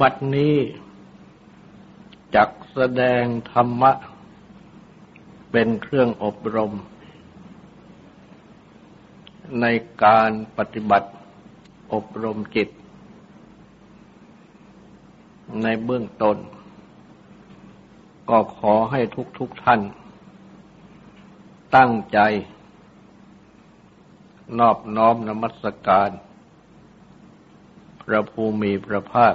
บัดนี้จักแสดงธรรมะ เป็นเครื่องอบรม ในการปฏิบัติอบรมจิต ในเบื้องต้นก็ขอให้ทุกทุกท่าน ตั้งใจ นอบน้อมนมัสการ พระภูมิพระภาค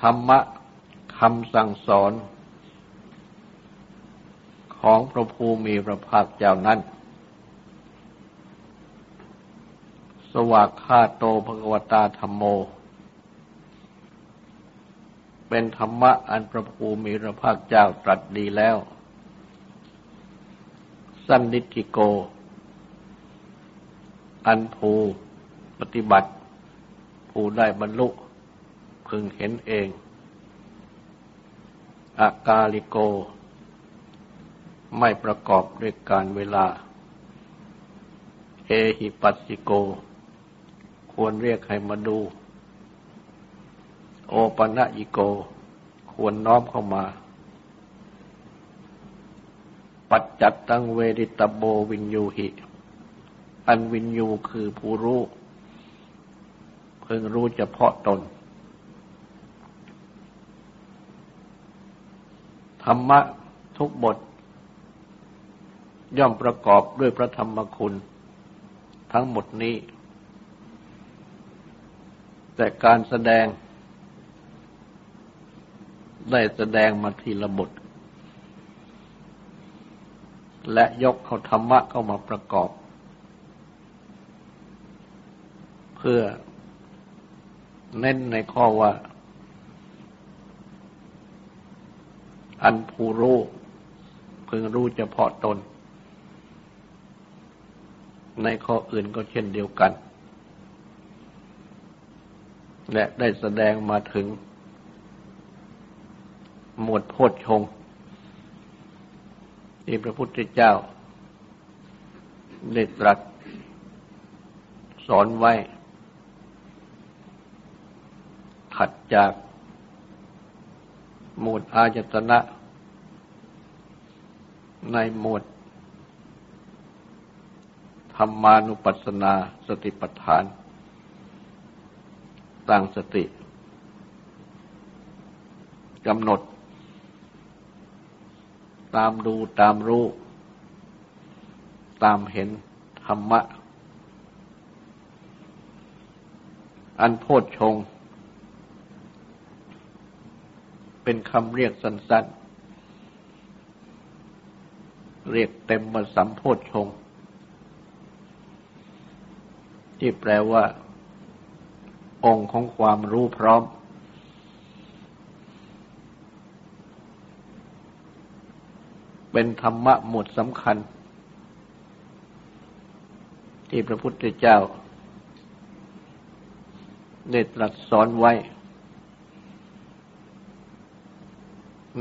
ธรรมะคำสั่งสอน ของพระภูมิพระภาคเจ้านั้น สวากขาโตภกวตาธรรมโม เป็นธรรมะอันพระภูมิพระภาคเจ้าตรัสดีแล้ว สันนิติโก อันภูปฏิบัติผู้ได้บรรลุ พึงเห็นเองอากาลิโก ไม่ประกอบด้วยการเวลา เอหิปัสสิโก ควรเรียกให้มาดู โอปะนะอิโก ควรน้อมเข้ามา ปัจจัตตังเวริตโบวินยูหิ อันวินยูคือผู้รู้เพิ่งรู้เฉพาะตน ธรรมะทุกบท ย่อมประกอบด้วยพระธรรมคุณ ทั้งหมดนี้ แต่การแสดง ได้แสดงมาทีละบท และยกเขาธรรมะเข้ามาประกอบ เพื่อเน้นในข้อว่า อันผู้รู้พึงรู้เฉพาะตน ในข้ออื่นก็เช่นเดียวกัน และได้แสดงมาถึง หมวดโพชฌงที่พระพุทธเจ้าได้ตรัสสอนไว้ขัดจาก หมวดอายตนะ ในหมวดธรรมานุปัสสนาสติปัฏฐาน ตั้งสติกำหนด ตามดูตามรู้ ตามเห็นธรรมะ อันโพชฌง เป็นคำเรียกสั้น ๆ เรียกเต็มมาสัมโพชง ที่แปลว่า องค์ของความรู้พร้อม เป็นธรรมะหมดสำคัญ ที่พระพุทธเจ้าได้ตรัสสอนไว้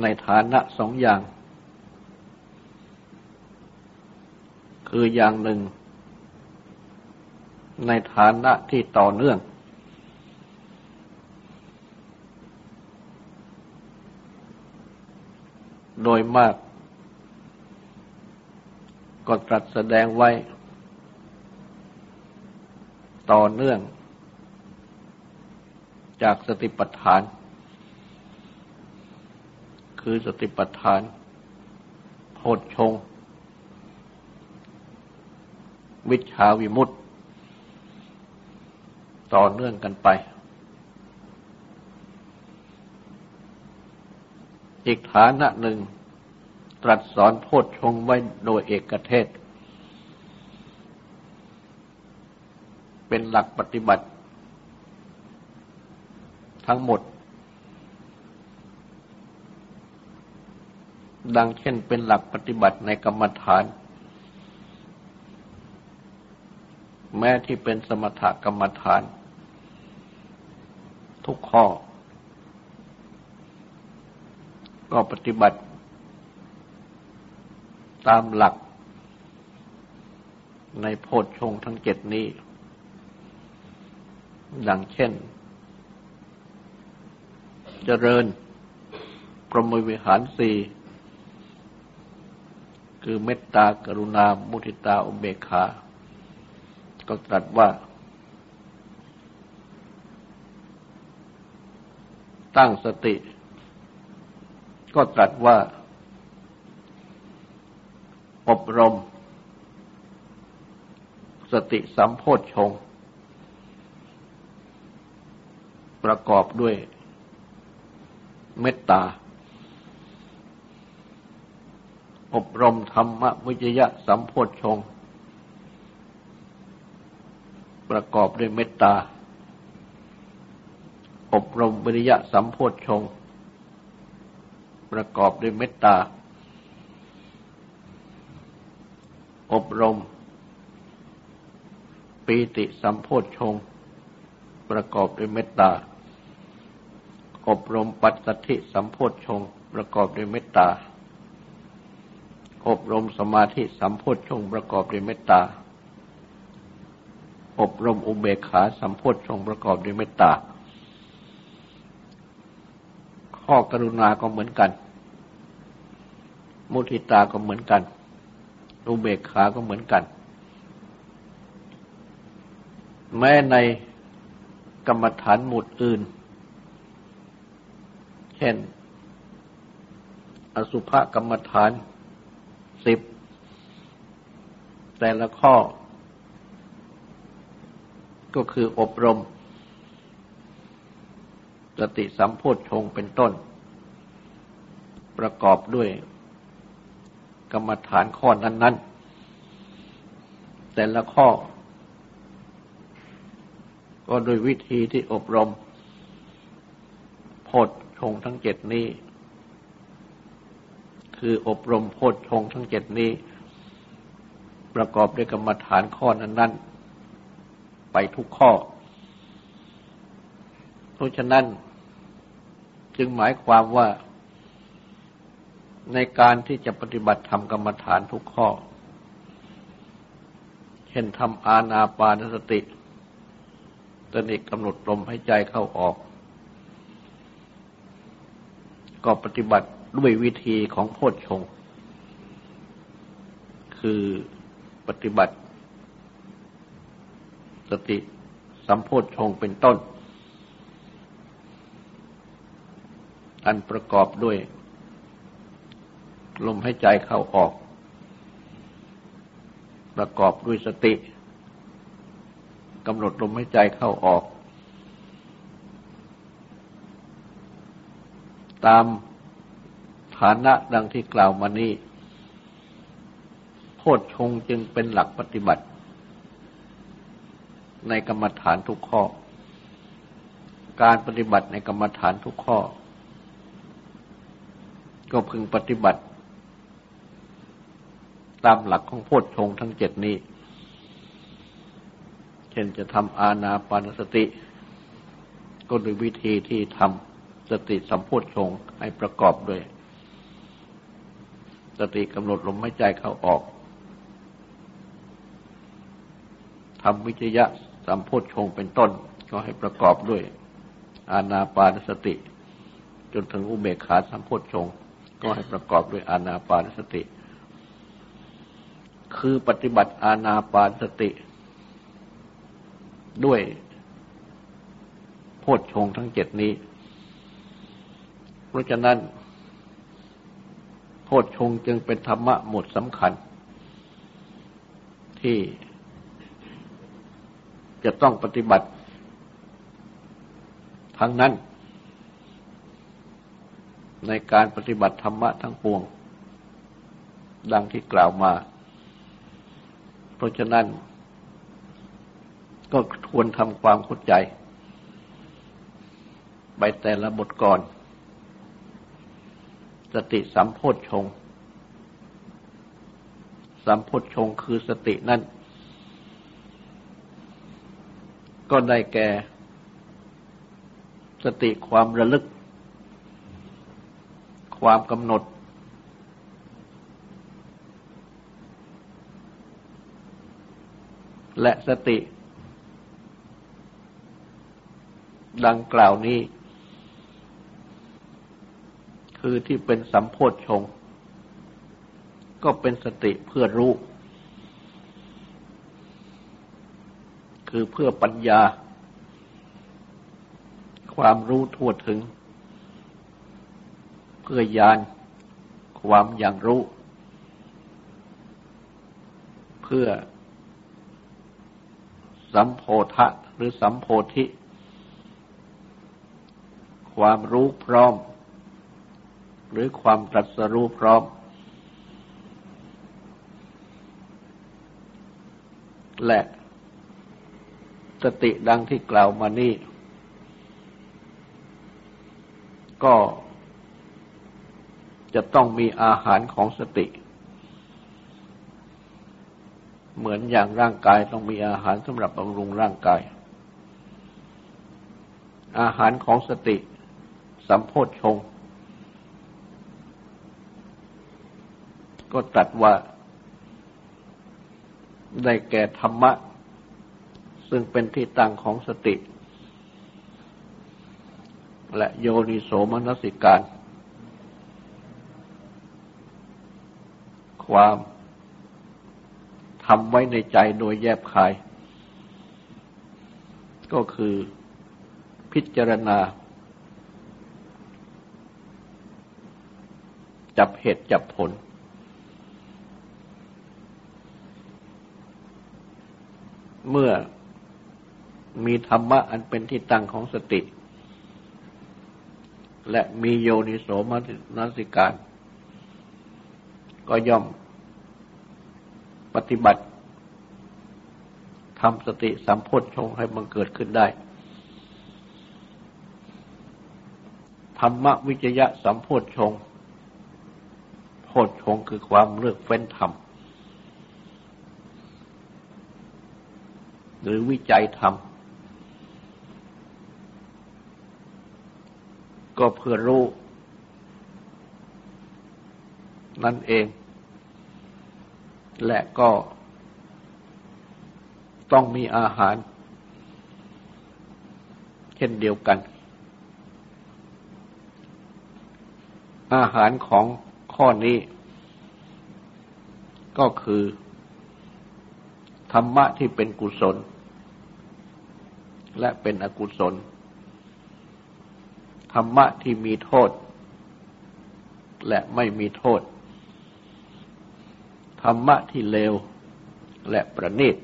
ในฐานะสองอย่าง คืออย่างหนึ่ง ในฐานะที่ต่อเนื่อง โดยมาก ก็ตรัสแสดงไว้ ต่อเนื่อง จากสติปัฏฐาน คือสติปัฏฐานโพชฌงวิชาวิมุตตต่อเนื่องกันไป อีกฐานะหนึ่ง ตรัสสอนโพชฌงไว้โดยเอกเทศ เป็นหลักปฏิบัติทั้งหมด ดังเช่นเป็นหลักปฏิบัติในกรรมฐาน แม้ที่เป็นสมถกรรมฐาน ทุกข้อ ก็ปฏิบัติ ตามหลัก ในโพชฌงทั้งเจ็ดนี้ ดังเช่น เจริญพรหมวิหารสี่ คือเมตตากรุณา มุทิตาอุเบกขา ก็ตรัสว่า ตั้งสติ ก็ตรัสว่า อบรม สติสัมโพชฌงประกอบด้วยเมตตา อบรมธรรมวิจยะสัมโพชง ประกอบด้วยเมตตา อบรมวิริยะสัมโพชง ประกอบด้วยเมตตา อบรม ปีติสัมโพชง ประกอบด้วยเมตตา อบรมปัจสัทธิสัมโพชฌงประกอบด้วยเมตตา อบรมสมาธิสัมโพชฌงประกอบด้วยเมตตา อบรมอุเบกขาสัมโพชฌงประกอบด้วยเมตตา ข้อกรุณาก็เหมือนกัน มุทิตาก็เหมือนกัน อุเบกขาก็เหมือนกัน แม้ในกรรมฐานหมุดอื่น เช่น อสุภกรรมฐาน สิบ แต่ละข้อ ก็คืออบรม สติสัมโพธชงเป็นต้น ประกอบด้วย กรรมฐานข้อนั้น ๆ แต่ละข้อ ก็โดยวิธีที่อบรมโพธชงทั้งเจ็ดนี้ คืออบรมโพชฌงทั้งเจ็ดนี้ ประกอบด้วยกรรมฐานข้อนั้น ๆ ไปทุกข้อ เพราะฉะนั้นจึงหมายความว่าในการที่จะปฏิบัติธรรมกรรมฐานทุกข้อ เช่นทำอาณาปานสติตนิกกำหนดลมให้ใจเข้าออก ก็ปฏิบัติ ด้วยวิธีของโพชฌงคือปฏิบัติ สติสัมโพชฌงเป็นต้น อันประกอบด้วย ลมให้ใจเข้าออก ประกอบด้วยสติกำหนดลมให้ใจเข้าออก ตาม ฐานะดังที่กล่าวมานี้โพชฌงจึงเป็นหลักปฏิบัติ ในกรรมฐานทุกข้อ การปฏิบัติในกรรมฐานทุกข้อ ก็พึงปฏิบัติ ตามหลักของโพชฌงทั้งเจ็ดนี้ เช่นจะทำอาณาปานสติ ก็โดยวิธีที่ทำสติสัมโพธชงให้ประกอบด้วย สติกำหนดลมหายใจเข้าออกทำวิจยะสัมโพธชงเป็นต้น ก็ให้ประกอบด้วย อาณาปานสติ จนถึงอุเบกขาสัมโพธชงก็ให้ประกอบด้วยอาณาปานสติ คือปฏิบัติอาณาปานสติ ด้วยโพธชงทั้งเจ็ดนี้ เพราะฉะนั้น โพชฌงจึงเป็นธรรมะหมดสำคัญ ที่จะต้องปฏิบัติทั้งนั้น ในการปฏิบัติธรรมะทั้งปวง ดังที่กล่าวมา เพราะฉะนั้น ก็ควรทำความเข้าใจ ไปแต่ละบทก่อน สติสัมโพธชงสัมโพธชงคือสตินั่น ก็ได้แก่ สติความระลึก ความกำหนด และสติ ดังกล่าวนี้ คือที่เป็นสัมโพธชง ก็เป็นสติเพื่อรู้ คือเพื่อปัญญา ความรู้ทั่วถึง เพื่อยานความอย่างรู้ เพื่อสัมโพธะหรือสัมโพธิ ความรู้พร้อม หรือความตรัสรู้พร้อม และสติดังที่กล่าวมานี้ก็จะต้องมีอาหารของสติ เหมือนอย่างร่างกายต้องมีอาหารสำหรับบำรุงร่างกาย อาหารของสติ สัมโพธชง ก็ตรัสว่าได้แก่ธรรมะ ซึ่งเป็นที่ตั้งของสติ และโยนิโสมนสิการ ความทำไว้ในใจโดยแยบคาย ก็คือพิจารณา จับเหตุจับผล เมื่อมีธรรมะอันเป็นที่ตั้งของสติ และมีโยนิโสมนสิการ ก็ย่อมปฏิบัติทำสติสัมโพธชงให้มันเกิดขึ้นได้ ธรรมวิจยะสัมโพธชงโพธชงคือความเลือกเฟ้นธรรม หรือวิจัยธรรม ก็เพื่อรู้ นั่นเอง และก็ต้องมีอาหาร เช่นเดียวกัน อาหารของข้อนี้ ก็คือ ธรรมะที่เป็นกุศล และเป็นอกุศล ธรรมะที่มีโทษ และไม่มีโทษ ธรรมะที่เลวและประณีต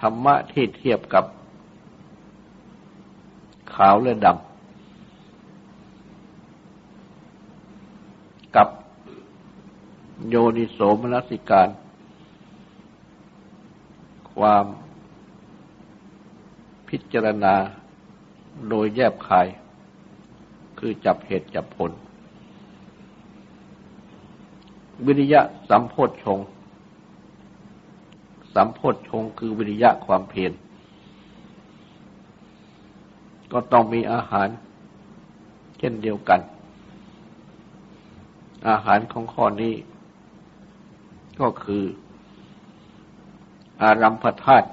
ธรรมะที่เทียบกับ ขาวและดำ กับโยนิโสมนสิการ ความพิจารณาโดยแยบคาย คือจับเหตุจับผล วิริยะสัมโพธชงสัมโพธชงคือวิริยะความเพียรก็ต้องมีอาหาร เช่นเดียวกัน อาหารของข้อนี้ ก็คือ อารัมพธาตุ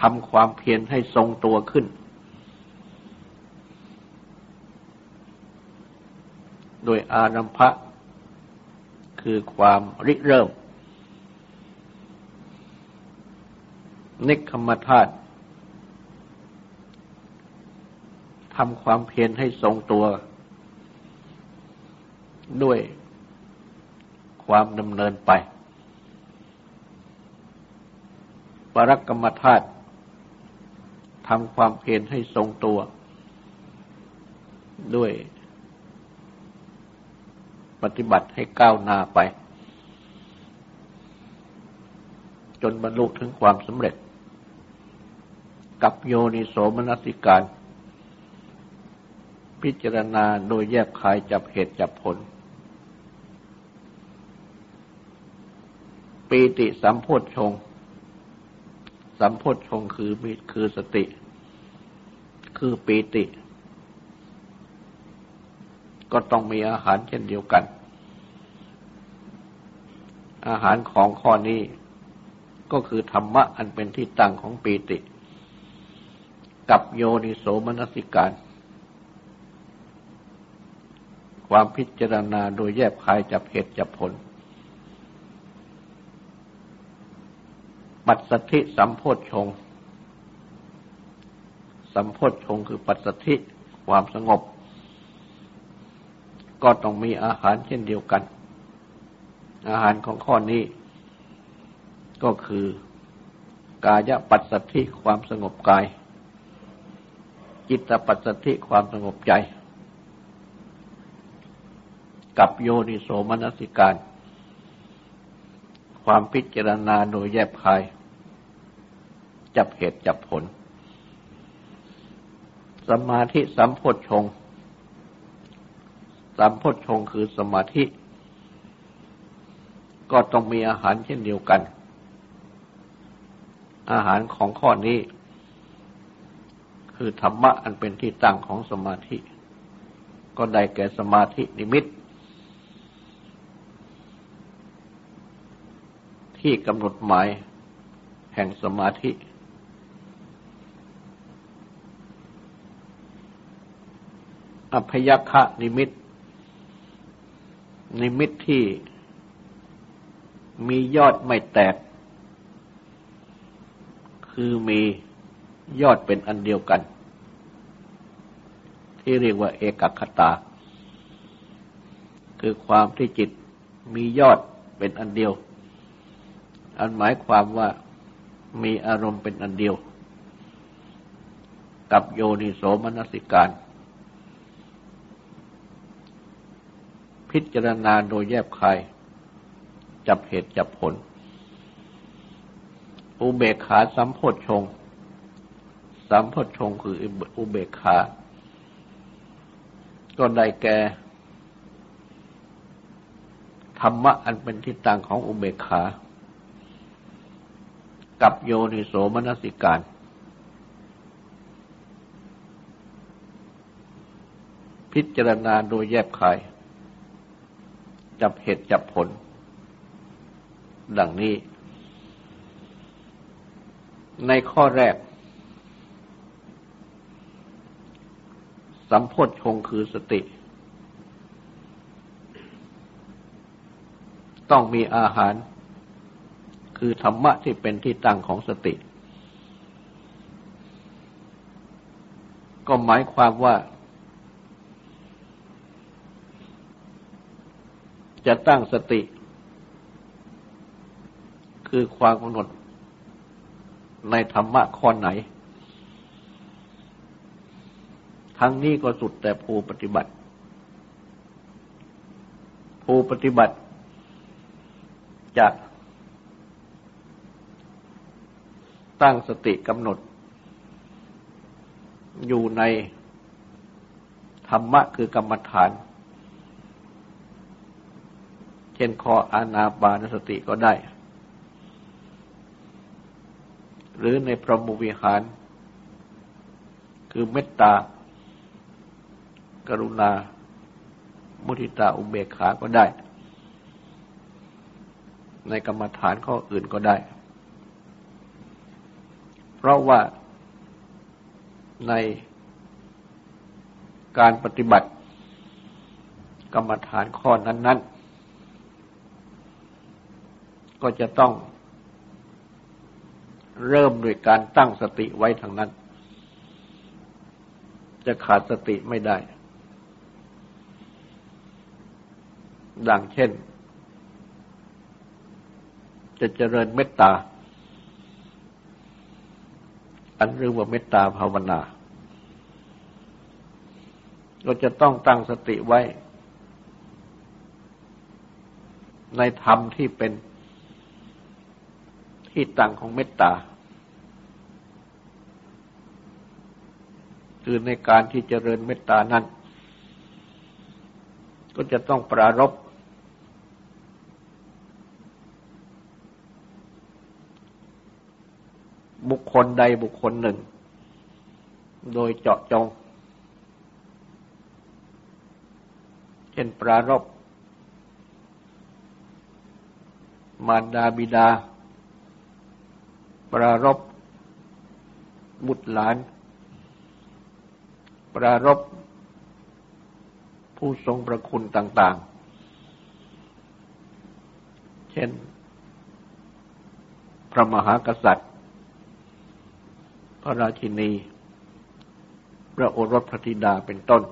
ทำความเพียรให้ทรงตัวขึ้น โดยอารัมภะคือความริเริ่ม นิคมธาตุทำความเพียรให้ทรงตัว ด้วย ความดำเนินไป ปรักกรรมธาตุทำความเพียรให้ทรงตัว ด้วย ปฏิบัติให้ก้าวหน้าไป จนบรรลุถึงความสำเร็จ กับโยนิโสมนสิการ พิจารณาโดยแยบคายจับเหตุจับผล ปีติสัมโพธชง สัมโพธชงคือมีคือสติ คือปีติ ก็ต้องมีอาหารเช่นเดียวกัน อาหารของข้อนี้ก็คือธรรมะอันเป็นที่ตั้งของปีติ กับโยนิโสมนสิการ ความพิจารณาโดยแยบคายจับเหตุจับผล ปัสสธิสัมโพธชง สัมโพธชงคือปัสสธิความสงบ ก็ต้องมีอาหารเช่นเดียวกัน อาหารของข้อนี้ ก็คือกายปัสสธิความสงบกาย จิตปัสสธิความสงบใจ กับโยนิโสมนสิการ ความพิจารณาโดยแยบคาย จับเหตุจับผล สมาธิสัมโพชงสามพชงคือสมาธิ ก็ต้องมีอาหารเช่นเดียวกัน อาหารของข้อนี้ คือธรรมะอันเป็นที่ตั้งของสมาธิ ก็ได้แก่สมาธินิมิต ที่กำหนดหมายแห่งสมาธิอภยัคคะนิมิต นิมิตที่มียอดไม่แตก คือมียอดเป็นอันเดียวกัน ที่เรียกว่า เอกคตา คือความที่จิตมียอดเป็นอันเดียว อันหมายความว่ามีอารมณ์เป็นอันเดียว กับโยนิโสมนสิการ พิจารณาโดยแยบคาย จับเหตุจับผล อุเบกขาสัมโพชงสัมโพชงคืออุเบกขา ก็ได้แก่ธรรมะอันเป็นที่ตั้งของอุเบกขา กับโยนิโสมนสิการ พิจารณาโดยแยบคาย จับเหตุจับผล ดังนี้ ในข้อแรก สัมโพธชงคือสติ ต้องมีอาหาร คือธรรมะที่เป็นที่ตั้งของสติ ก็หมายความว่า จะตั้งสติ คือความกำหนดในธรรมะข้อไหน ทั้งนี้ก็สุดแต่ผู้ปฏิบัติ ผู้ปฏิบัติจะ ตั้งสติกำหนด อยู่ในธรรมะคือกรรมฐาน เช่นข้ออานาปานสติก็ได้ หรือในพรหมวิหาร คือเมตตา กรุณา มุทิตาอุเบกขาก็ได้ ในกรรมฐานข้ออื่นก็ได้ เพราะว่าในการปฏิบัติ กรรมฐานข้อนั้น ๆ ก็จะต้องเริ่มด้วยการตั้งสติไว้ทางนั้น จะขาดสติไม่ได้ ดังเช่น จะเจริญเมตตา อันเรียกว่าเมตตาภาวนาก็จะต้องตั้งสติไว้ ในธรรมที่เป็นที่ตั้งของเมตตา คือในการที่เจริญเมตตานั้น ก็จะต้องปรารบ บุคคลใดบุคคลหนึ่ง โดยเจาะจง เช่นปรารบมารดาบิดา ปรารบบุตรหลาน ปรารบผู้ทรงประคุณต่าง ๆ เช่น พระมหากษัตริย์ พระราชินี พระโอรสพระธิดาเป็นต้น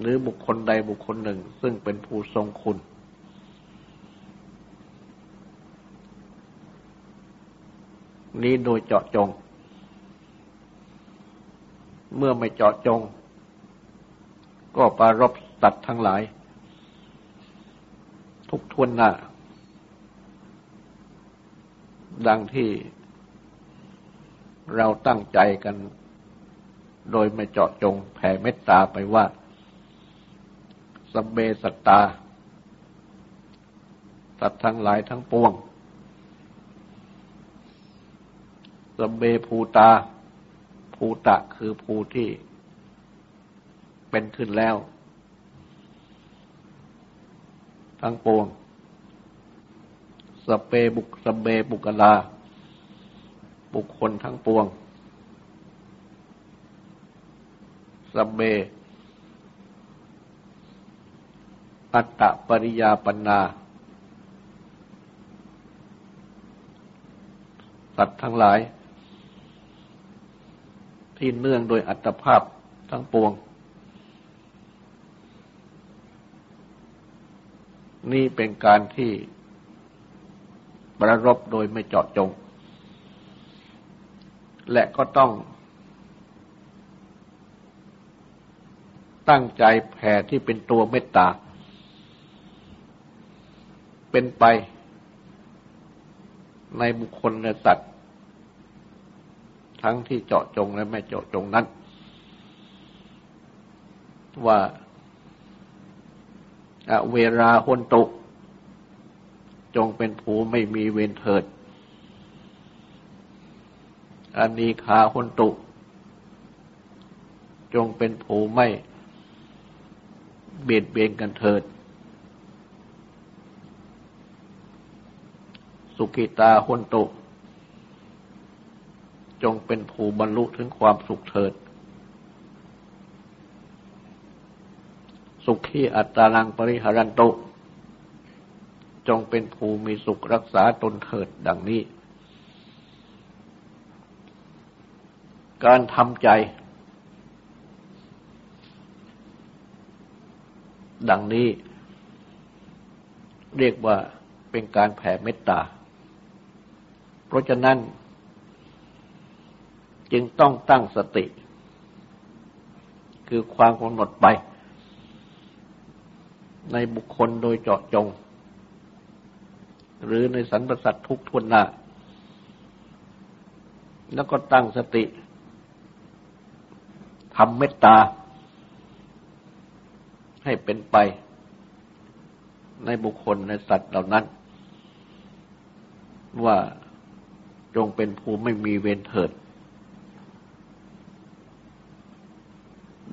หรือบุคคลใดบุคคลหนึ่งซึ่งเป็นผู้ทรงคุณ นี้โดยเจาะจง เมื่อไม่เจาะจง ก็ปารบสัตว์ทั้งหลาย ทุกทวนหน้าดังที่ เราตั้งใจกัน โดยไม่เจาะจงแผ่เมตตาไปว่าสเบสตาสัตว์ทั้งหลายทั้งปวงสเบภูตา ภูตะคือภูที่เป็นขึ้นแล้ว ทั้งปวงสเปบุกสเบบุกลา บุคคลทั้งปวงสเบอัตตปริยาปนา สัตว์ทั้งหลาย ที่เนื่องโดยอัตภาพทั้งปวง นี่เป็นการที่ประรบโดยไม่เจาะจง และก็ต้องตั้งใจแผ่ที่เป็นตัวเมตตา เป็นไปในบุคคลและสัตว์ทั้งที่เจาะจงและไม่เจาะจงนั้น ว่าเวลาหนตุจงเป็นผู้ไม่มีเวรเถิด อันนีคาหุนตุ จงเป็นผู้ไม่เบียดเบียนกันเถิด สุกิตาหุนตุ จงเป็นผู้บรรลุถึงความสุขเถิด สุขีอัตตาลังปริหารันตุ จงเป็นผู้มีสุขรักษาตนเถิดดังนี้ การทำใจ ดังนี้ เรียกว่าเป็นการแผ่เมตตา เพราะฉะนั้น จึงต้องตั้งสติ คือความกำหนดไป ในบุคคลโดยเจาะจง หรือในสรรพสัตว์ทุกทวนหน้าแล้วก็ตั้งสติ ทำเมตตา ให้เป็นไป ในบุคคลในสัตว์เหล่านั้น ว่าจงเป็นผู้ไม่มีเวรเถิด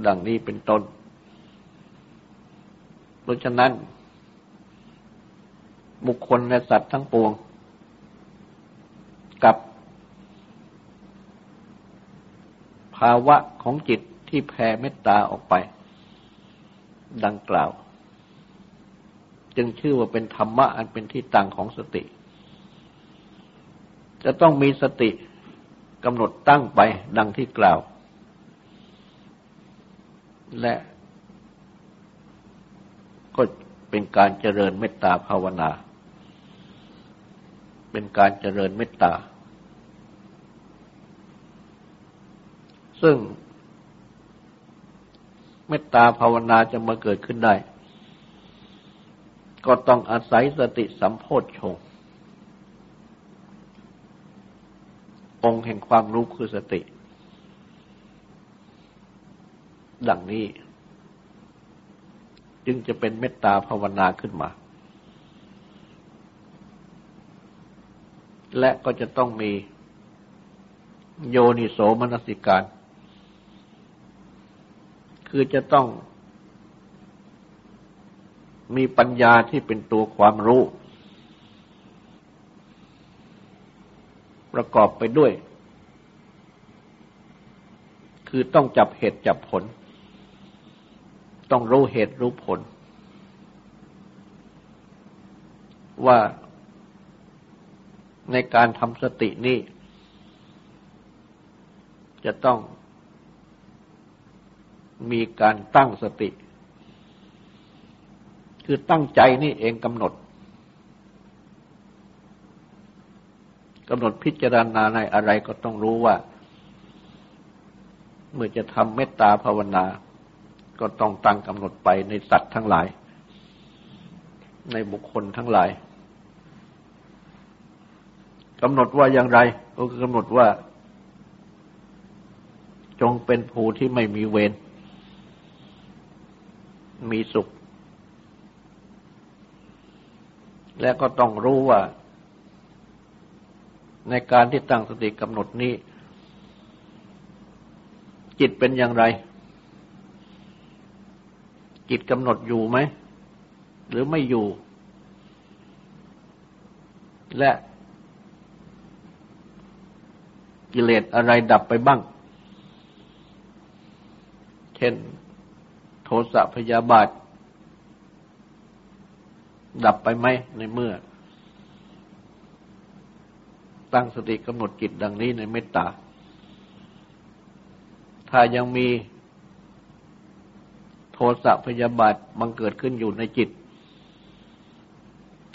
ดังนี้เป็นต้นเพราะฉะนั้น บุคคลและสัตว์ทั้งปวง กับภาวะของจิต ที่แผ่เมตตาออกไป ดังกล่าว จึงชื่อว่าเป็นธรรมะอันเป็นที่ตั้งของสติ จะต้องมีสติกำหนดตั้งไปดังที่กล่าว และก็เป็นการเจริญเมตตาภาวนา เป็นการเจริญเมตตา ซึ่ง เมตตาภาวนาจะมาเกิดขึ้นได้ ก็ต้องอาศัยสติสัมโพธชงองค์แห่งความรู้คือสติ ดังนี้ จึงจะเป็นเมตตาภาวนาขึ้นมา และก็จะต้องมีโยนิโสมนสิการ คือจะต้องมีปัญญาที่เป็นตัวความรู้ ประกอบไปด้วย คือต้องจับเหตุจับผล ต้องรู้เหตุรู้ผล ว่าในการทำสตินี้จะต้อง มีการตั้งสติ คือตั้งใจนี่เองกำหนดกำหนดพิจารณาในอะไรก็ต้องรู้ว่า เมื่อจะทำเมตตาภาวนา ก็ต้องตั้งกำหนดไปในสัตว์ทั้งหลาย ในบุคคลทั้งหลายกำหนดว่าอย่างไร ก็คือกำหนดว่า จงเป็นผู้ที่ไม่มีเวร มีสุข และก็ต้องรู้ว่า ในการที่ตั้งสติกำหนดนี้ จิตเป็นอย่างไร จิตกำหนดอยู่ไหม หรือไม่อยู่ และกิเลสอะไรดับไปบ้าง เช่น สะพยาบาท ดับไปไหมในเมื่อ ตั้งสติกำหนดจิตดังนี้ในเมตตา ถ้ายังมีโทสะพยาบาทบังเกิดขึ้นอยู่ในจิต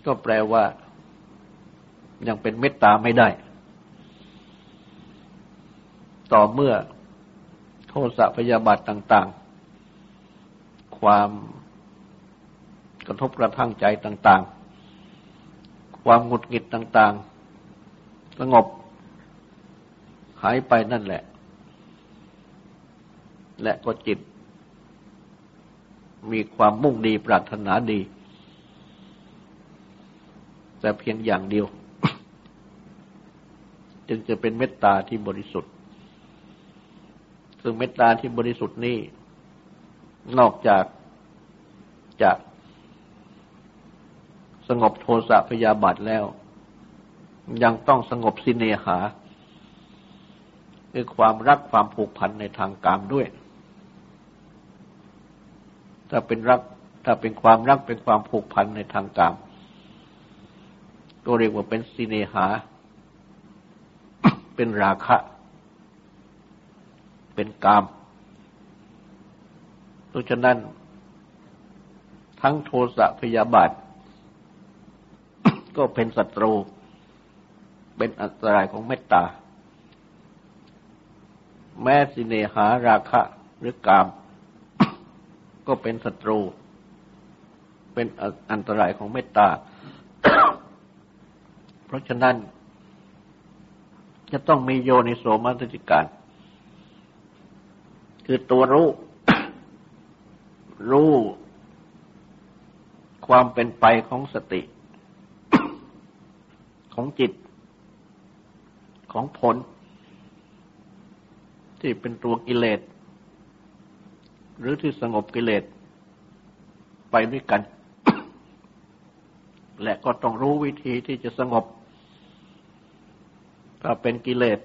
ก็แปลว่า ยังเป็นเมตตาไม่ได้ ต่อเมื่อโทสะพยาบาทต่าง ๆ ความกระทบกระทั่งใจต่าง ๆ ความหงุดหงิดต่าง ๆ สงบหายไปนั่นแหละ และก็จิต มีความมุ่งดีปรารถนาดี แต่เพียงอย่างเดียว จึงจะเป็นเมตตาที่บริสุทธิ์ ซึ่งเมตตาที่บริสุทธิ์นี้ นอกจากจะสงบโทสะพยาบาทแล้ว ยังต้องสงบสิเนหา คือความรักความผูกพันในทางกามด้วย ถ้าเป็นรักถ้าเป็นความรักเป็นความผูกพันในทางกาม ก็เรียกว่าเป็นสิเนหา เป็นราคะ เป็นกาม ราะฉะนั้น ทั้งโทสะพยาบาท ก็เป็นศัตรู เป็นอันตรายของเมตตา แม้สิเนหาราคะหรือกาม ก็เป็นศัตรู เป็นอันตรายของเมตตา เพราะฉะนั้น จะต้องมีโยนิโสมัสจิการ คือตัวรู้ รู้ความเป็นไปของสติ ของจิต ของผล ที่เป็นตัวกิเลส หรือที่สงบกิเลส ไปด้วยกัน และก็ต้องรู้วิธีที่จะสงบ ถ้าเป็นกิเลส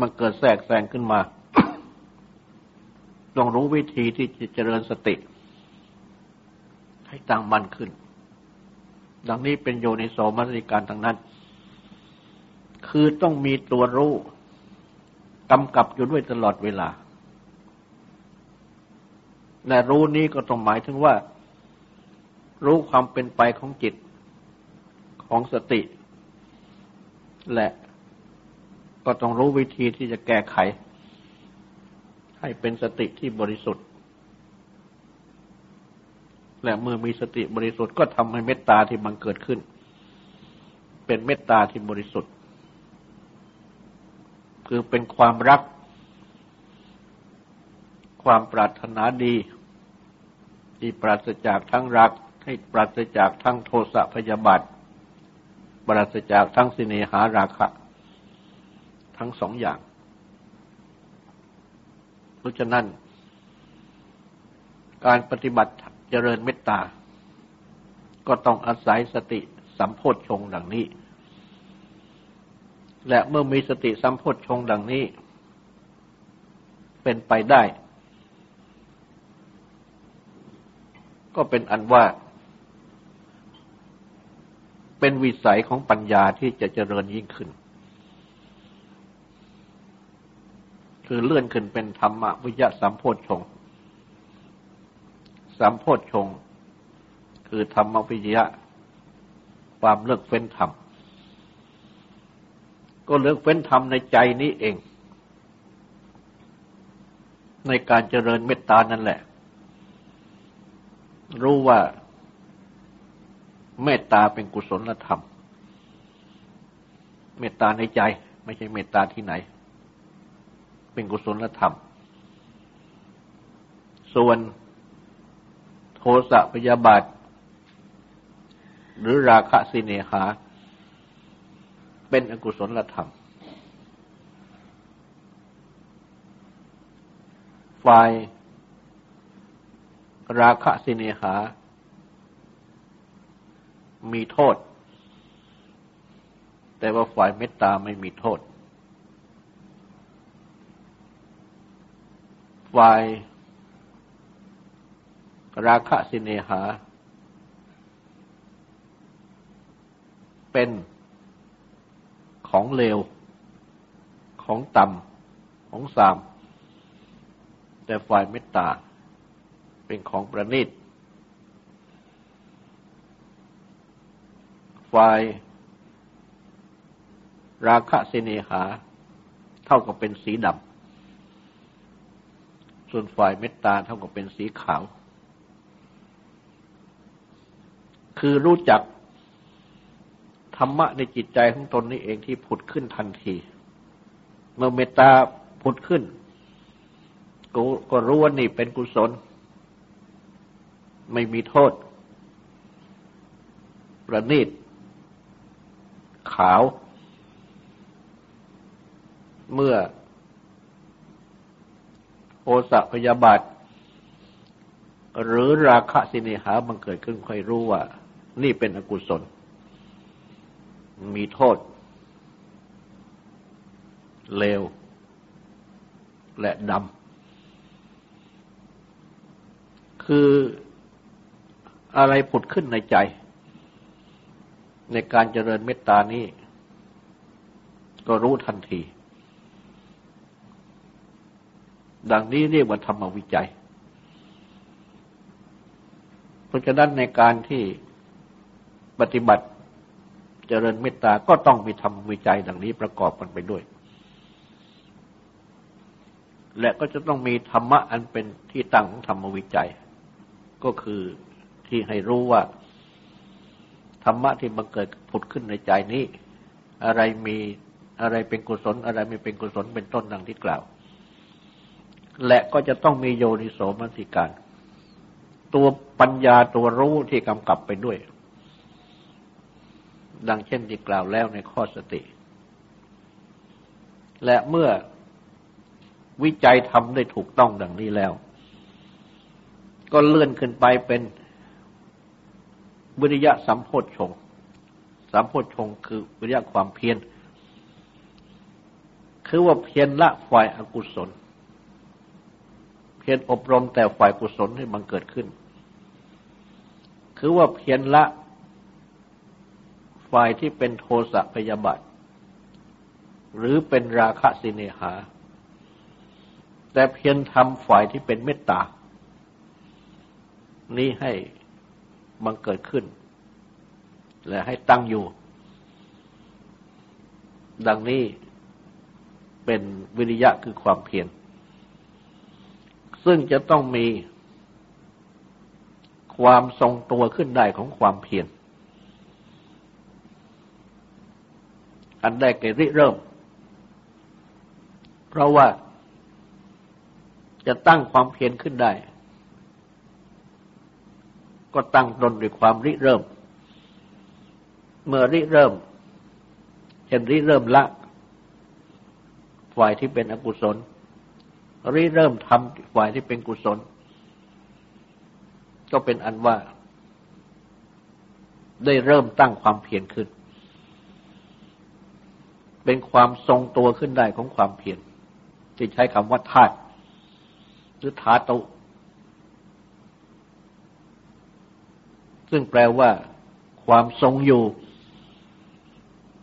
มันเกิดแทรกแซงขึ้นมา ต้องรู้วิธีที่จะเจริญสติ ให้ตั้งมั่นขึ้น ดังนี้เป็นโยนิโสมนสิการทั้งนั้น คือต้องมีตัวรู้กำกับอยู่ด้วยตลอดเวลาแต่รู้นี้ก็ต้องหมายถึงว่า รู้ความเป็นไปของจิตของสติ และก็ต้องรู้วิธีที่จะแก้ไข ให้เป็นสติที่บริสุทธิ์ และเมื่อมีสติบริสุทธิ์ก็ทำให้เมตตาที่มันเกิดขึ้น เป็นเมตตาที่บริสุทธิ์ คือเป็นความรัก ความปรารถนาดี ที่ปราศจากทั้งรัก ให้ปราศจากทั้งโทสะพยาบาทปราศจากทั้งสิเนหาราคะ ทั้งสองอย่าง เพราะฉะนั้น การปฏิบัติเจริญเมตตา ก็ต้องอาศัยสติสัมโพธชงดังนี้ และเมื่อมีสติสัมโพธชงดังนี้ เป็นไปได้ ก็เป็นอันว่า เป็นวิสัยของปัญญาที่จะเจริญยิ่งขึ้น คือเลื่อนขึ้นเป็นธรรมวิยะสัมโพธชงสามโพชฌงคือธรรมวิยะ ความเลิกเฟ้นธรรม ก็เลิกเฟ้นธรรมในใจนี้เอง ในการเจริญเมตตานั่นแหละ รู้ว่าเมตตาเป็นกุศลธรรม เมตตาในใจ ไม่ใช่เมตตาที่ไหน เป็นกุศลธรรม ส่วนโทสะพยาบาท หรือราคะสิเนหา เป็นอกุศลธรรม ฝ่าย ราคะสิเนหา มีโทษ แต่ว่าฝ่ายเมตตาไม่มีโทษ ฝ่าย ราคะสิเนหา เป็นของเลว ของต่ำของสาม แต่ฝ่ายเมตตา เป็นของประณีตฝ่ายราคะสิเนหา เท่ากับเป็นสีดำ ส่วนฝ่ายเมตตาเท่ากับเป็นสีขาว คือรู้จักธรรมะในจิตใจของตนนี่เองที่ผุดขึ้นทันที เมื่อเมตตาผุดขึ้นก็ก็รู้ว่านี่เป็นกุศล ไม่มีโทษ ประณีต ขาว เมื่อ โอสะพยาบาท หรือราคะสิเนหาบังเกิดขึ้นค่อยรู้ว่า นี่เป็นอกุศล มีโทษ เลว และดำ คืออะไรผุดขึ้นในใจ ในการเจริญเมตตานี้ ก็รู้ทันที ดังนี้เรียกว่าธรรมวิจัย เพราะฉะนั้นในการที่ปฏิบัติเจริญเมตตาก็ต้องมีทำวิจัย ดังนี้ประกอบกันไปด้วย และก็จะต้องมีธรรมะอันเป็นที่ตั้งของธรรมวิจัย ก็คือที่ให้รู้ว่า ธรรมะที่บังเกิดผุดขึ้นในใจนี้ อะไรมีอะไรเป็นกุศล อะไรไม่เป็นกุศลเป็นต้นดังที่กล่าว และก็จะต้องมีโยนิโสมนสิการ ตัวปัญญาตัวรู้ที่กำกับไปด้วย ดังเช่นที่กล่าวแล้วในข้อสติ และเมื่อวิจัยทำได้ถูกต้องดังนี้แล้ว ก็เลื่อนขึ้นไปเป็นวิริยะสัมโพชงสัมโพชงคือวิริยะความเพียร คือว่าเพียรละฝ่ายอากุศล เพียรอบรมแต่ฝ่ายกุศลให้บังเกิดขึ้น คือว่าเพียรละฝ่ายที่เป็นโทสะพยาบาทหรือเป็นราคะสิเนหา แต่เพียงทำฝ่ายที่เป็นเมตตา นี้ให้บังเกิดขึ้น และให้ตั้งอยู่ ดังนี้เป็นวิริยะคือความเพียร ซึ่งจะต้องมีความทรงตัวขึ้นได้ของความเพียร อันได้แก่ริเริ่ม เพราะว่าจะตั้งความเพียรขึ้นได้ ก็ตั้งตนด้วยความริเริ่ม เมื่อริเริ่มเช่นริเริ่มละ ฝ่ายที่เป็นอกุศล ริเริ่มทำฝ่ายที่เป็นกุศล ก็เป็นอันว่า ได้เริ่มตั้งความเพียรขึ้น เป็นความทรงตัวขึ้นได้ของความเพียรที่ใช้คำว่าธาตุหรือธาตุซึ่งแปลว่า ความทรงอยู่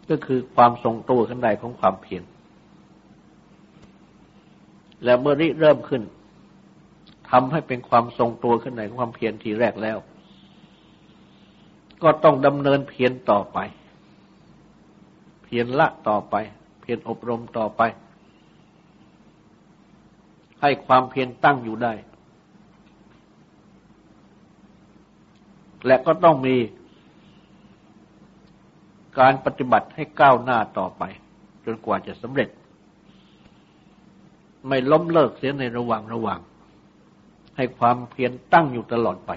ก็คือความทรงตัวขึ้นได้ของความเพียร และเมื่อริเริ่มขึ้นทำให้เป็นความทรงตัวขึ้นในความเพียรทีแรกแล้ว ก็ต้องดำเนินเพียรต่อไป เพียรละต่อไป เพียรอบรมต่อไป ให้ความเพียรตั้งอยู่ได้ และก็ต้องมีการปฏิบัติให้ก้าวหน้าต่อไป จนกว่าจะสำเร็จ ไม่ล้มเลิกเสียในระหว่างระหว่าง ให้ความเพียรตั้งอยู่ตลอดไป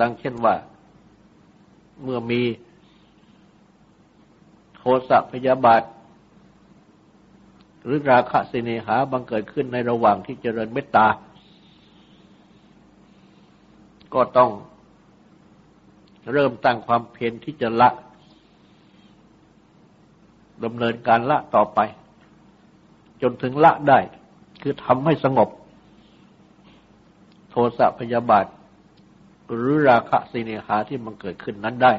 ดังเช่นว่า เมื่อมีโทสะพยาบาท หรือราคะสิเนหาบังเกิดขึ้นในระหว่างที่เจริญเมตตา ก็ต้องเริ่มตั้งความเพียรที่จะละ ดำเนินการละต่อไป จนถึงละได้ คือทำให้สงบ โทสะพยาบาท หรือราคะสิเนหาที่มันเกิดขึ้นนั้นได้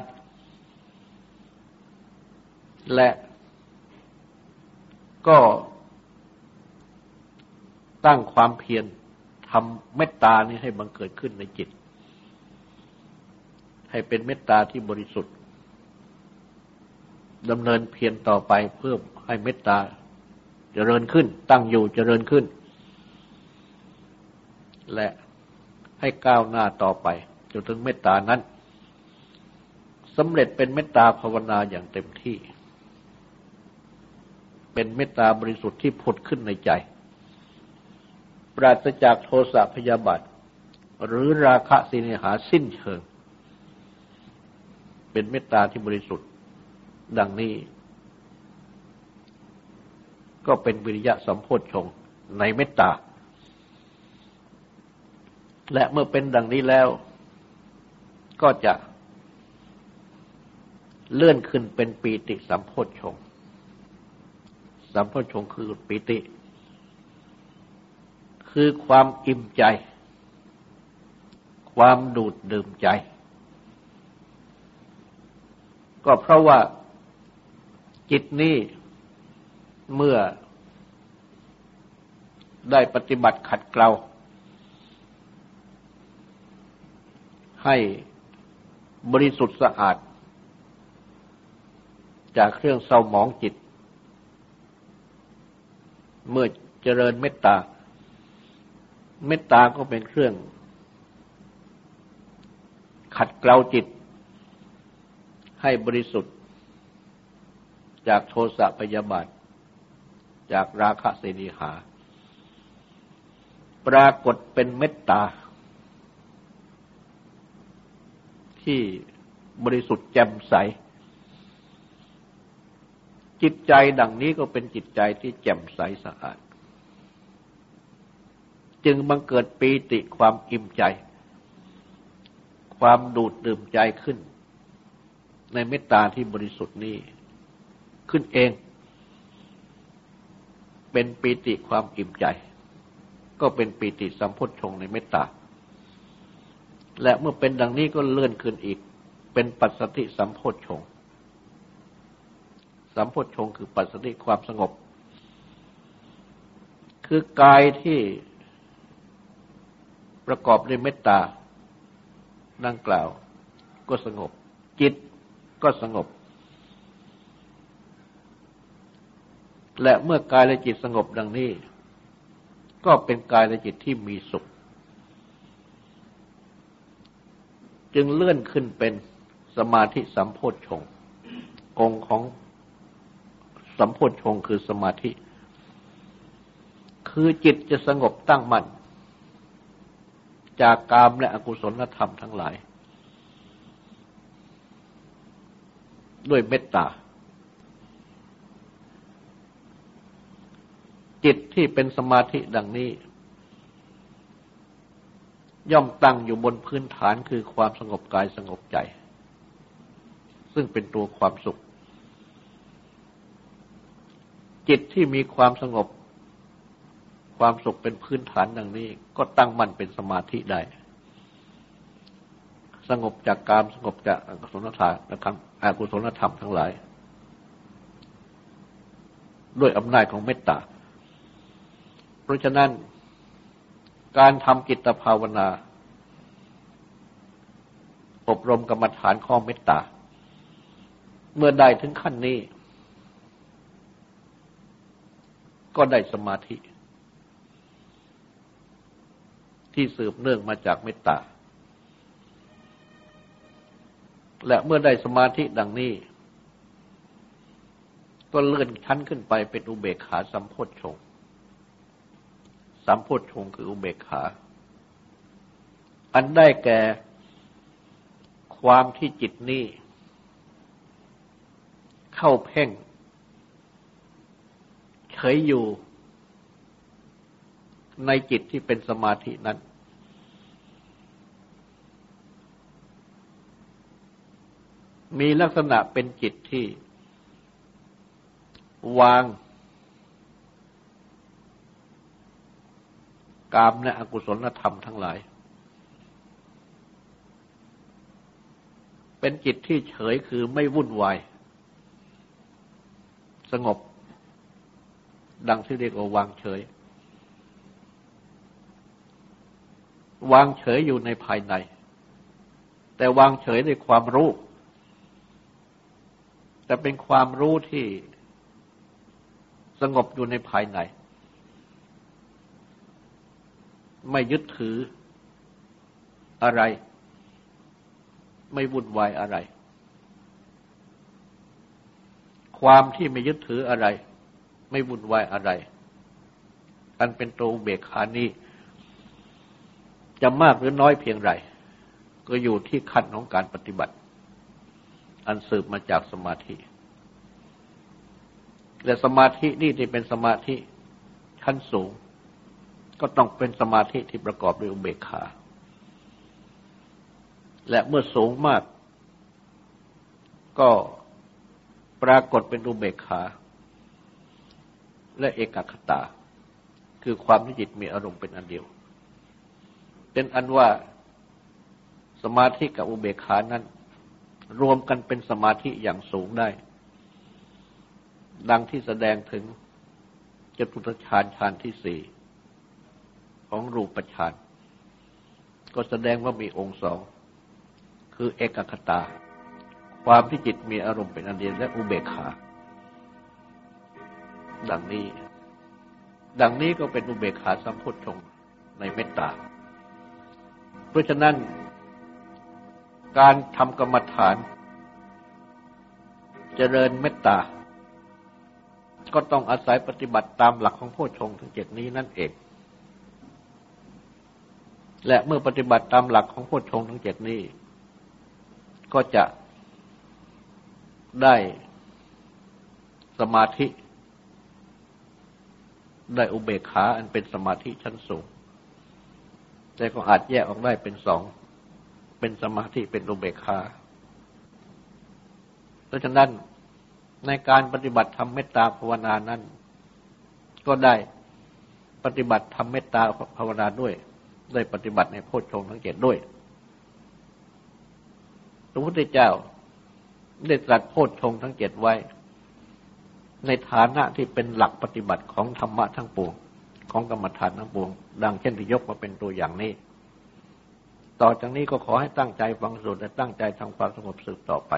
และก็ตั้งความเพียรทำเมตตานี้ให้บังเกิดขึ้นในจิต ให้เป็นเมตตาที่บริสุทธิ์ ดำเนินเพียรต่อไปเพิ่มให้เมตตาเจริญขึ้น ตั้งอยู่เจริญขึ้น และให้ก้าวหน้าต่อไปจนถึงเมตตานั้นสำเร็จเป็นเมตตาภาวนาอย่างเต็มที่ เป็นเมตตาบริสุทธิ์ที่ผุดขึ้นในใจ ปราศจากโทสะพยาบาทหรือราคะสิเนหาสิ้นเชิง เป็นเมตตาที่บริสุทธิ์ ดังนี้ ก็เป็นวิริยะสัมโพชงในเมตตา และเมื่อเป็นดังนี้แล้ว ก็จะเลื่อนขึ้นเป็นปีติสัมโพชงสัมโพชงคือปีติ คือความอิ่มใจ ความดูดดื่มใจ ก็เพราะว่า จิตนี้เมื่อได้ปฏิบัติขัดเกลา ให้บริสุทธิ์สะอาด จากเครื่องเศร้าหมองจิต เมื่อเจริญเมตตา เมตตาก็เป็นเครื่อง ขัดเกลาจิต ให้บริสุทธิ์ จากโทสะพยาบาท จากราคะเสนิหา ปรากฏเป็นเมตตา ที่บริสุทธิ์แจ่มใส จิตใจดังนี้ก็เป็นจิตใจที่แจ่มใสสะอาด จึงบังเกิดปีติความอิ่มใจ ความดูดดื่มใจขึ้น ในเมตตาที่บริสุทธิ์นี้ ขึ้นเอง เป็นปีติความอิ่มใจ ก็เป็นปีติสัมพุทธงในเมตตา และเมื่อเป็นดังนี้ก็เลื่อนขึ้นอีก เป็นปัสสติสัมโพชงสัมโพชงคือปัสสติความสงบ คือกายที่ประกอบด้วยเมตตาดังกล่าวก็สงบ จิตก็สงบ และเมื่อกายและจิตสงบดังนี้ ก็เป็นกายและจิตที่มีสุข จึงเลื่อนขึ้นเป็นสมาธิสัมโพชฌงองของสัมโพชฌงคือสมาธิ คือจิตจะสงบตั้งมัน่น จากกามและอกุศลธรรมทั้งหลาย ด้วยเมตตา จิตที่เป็นสมาธิดังนี้ ย่อมตั้งอยู่บนพื้นฐานคือความสงบกายสงบใจ ซึ่งเป็นตัวความสุข จิตที่มีความสงบ ความสุขเป็นพื้นฐานดังนี้ ก็ตั้งมั่นเป็นสมาธิได้ สงบจากกามสงบจากอกุศลธรรมนะครับอกุศลธรรมทั้งหลาย ด้วยอำนาจของเมตตา เพราะฉะนั้นการทำกิตภาวนา อบรมกรรมฐานข้อเมตตา เมื่อได้ถึงขั้นนี้ ก็ได้สมาธิ ที่สืบเนื่องมาจากเมตตา และเมื่อได้สมาธิดังนี้ ก็เลื่อนชั้นขึ้นไปเป็นอุเบกขาสัมโพชฌง สัมโพชฌงคืออุเบกขา อันได้แก่ความที่จิตนี้ เข้าเพ่ง เฉยอยู่ ในจิตที่เป็นสมาธินั้น มีลักษณะเป็นจิตที่วาง กามและอกุศลธรรมทั้งหลาย เป็นจิตที่เฉยคือไม่วุ่นวาย สงบ ดังที่เรียกว่าวางเฉย วางเฉยอยู่ในภายใน แต่วางเฉยในความรู้แต่เป็นความรู้ที่สงบอยู่ในภายใน ไม่ยึดถืออะไร ไม่วุ่นวายอะไร ความที่ไม่ยึดถืออะไร ไม่วุ่นวายอะไร อันเป็นตัวเบกขานี้จะมากหรือน้อยเพียงไร ก็อยู่ที่ขั้นของการปฏิบัติ อันสืบมาจากสมาธิ และสมาธินี่ที่เป็นสมาธิชั้นสูง ก็ต้องเป็นสมาธิที่ประกอบด้วยอุเบกขา และเมื่อสูงมาก ก็ปรากฏเป็นอุเบกขา และเอกคตา คือความที่จิตมีอารมณ์เป็นอันเดียว เป็นอันว่าสมาธิกับอุเบกขานั้น รวมกันเป็นสมาธิอย่างสูงได้ ดังที่แสดงถึงจตุตฌานฌานที่สี่ ของรูปฌานก็แสดงว่ามีองค์สอง คือเอกคตา ความที่จิตมีอารมณ์เป็นอันเดียวและอุเบกขา ดังนี้ ดังนี้ก็เป็นอุเบกขาสัมพุทธงในเมตตา เพราะฉะนั้น การทำกรรมฐาน เจริญเมตตา ก็ต้องอาศัยปฏิบัติตามหลักของโพชฌงทั้งเจ็ดนี้นั่นเอง และเมื่อปฏิบัติตามหลักของโพชงทั้งเจ็ดนี้ ก็จะได้สมาธิ ได้อุเบกขาอันเป็นสมาธิชั้นสูง แต่ก็อาจแยกออกได้เป็นสอง เป็นสมาธิเป็นอุเบกขาเพราะฉะนั้นในการปฏิบัติทำเมตตาภาวนานั้น ก็ได้ปฏิบัติทำเมตตาภาวนาด้วย ได้ปฏิบัติในโพชฌงทั้งเจ็ดด้วย พระพุทธเจ้าได้ตรัสโพชฌงทั้งเจ็ดไว้ ในฐานะที่เป็นหลักปฏิบัติของธรรมะทั้งปวงของกรรมฐานทั้งปวง ดังเช่นที่ยกมาเป็นตัวอย่างนี้ ต่อจากนี้ก็ขอให้ตั้งใจฟังสูตรและตั้งใจทำความสงบสืบต่อไป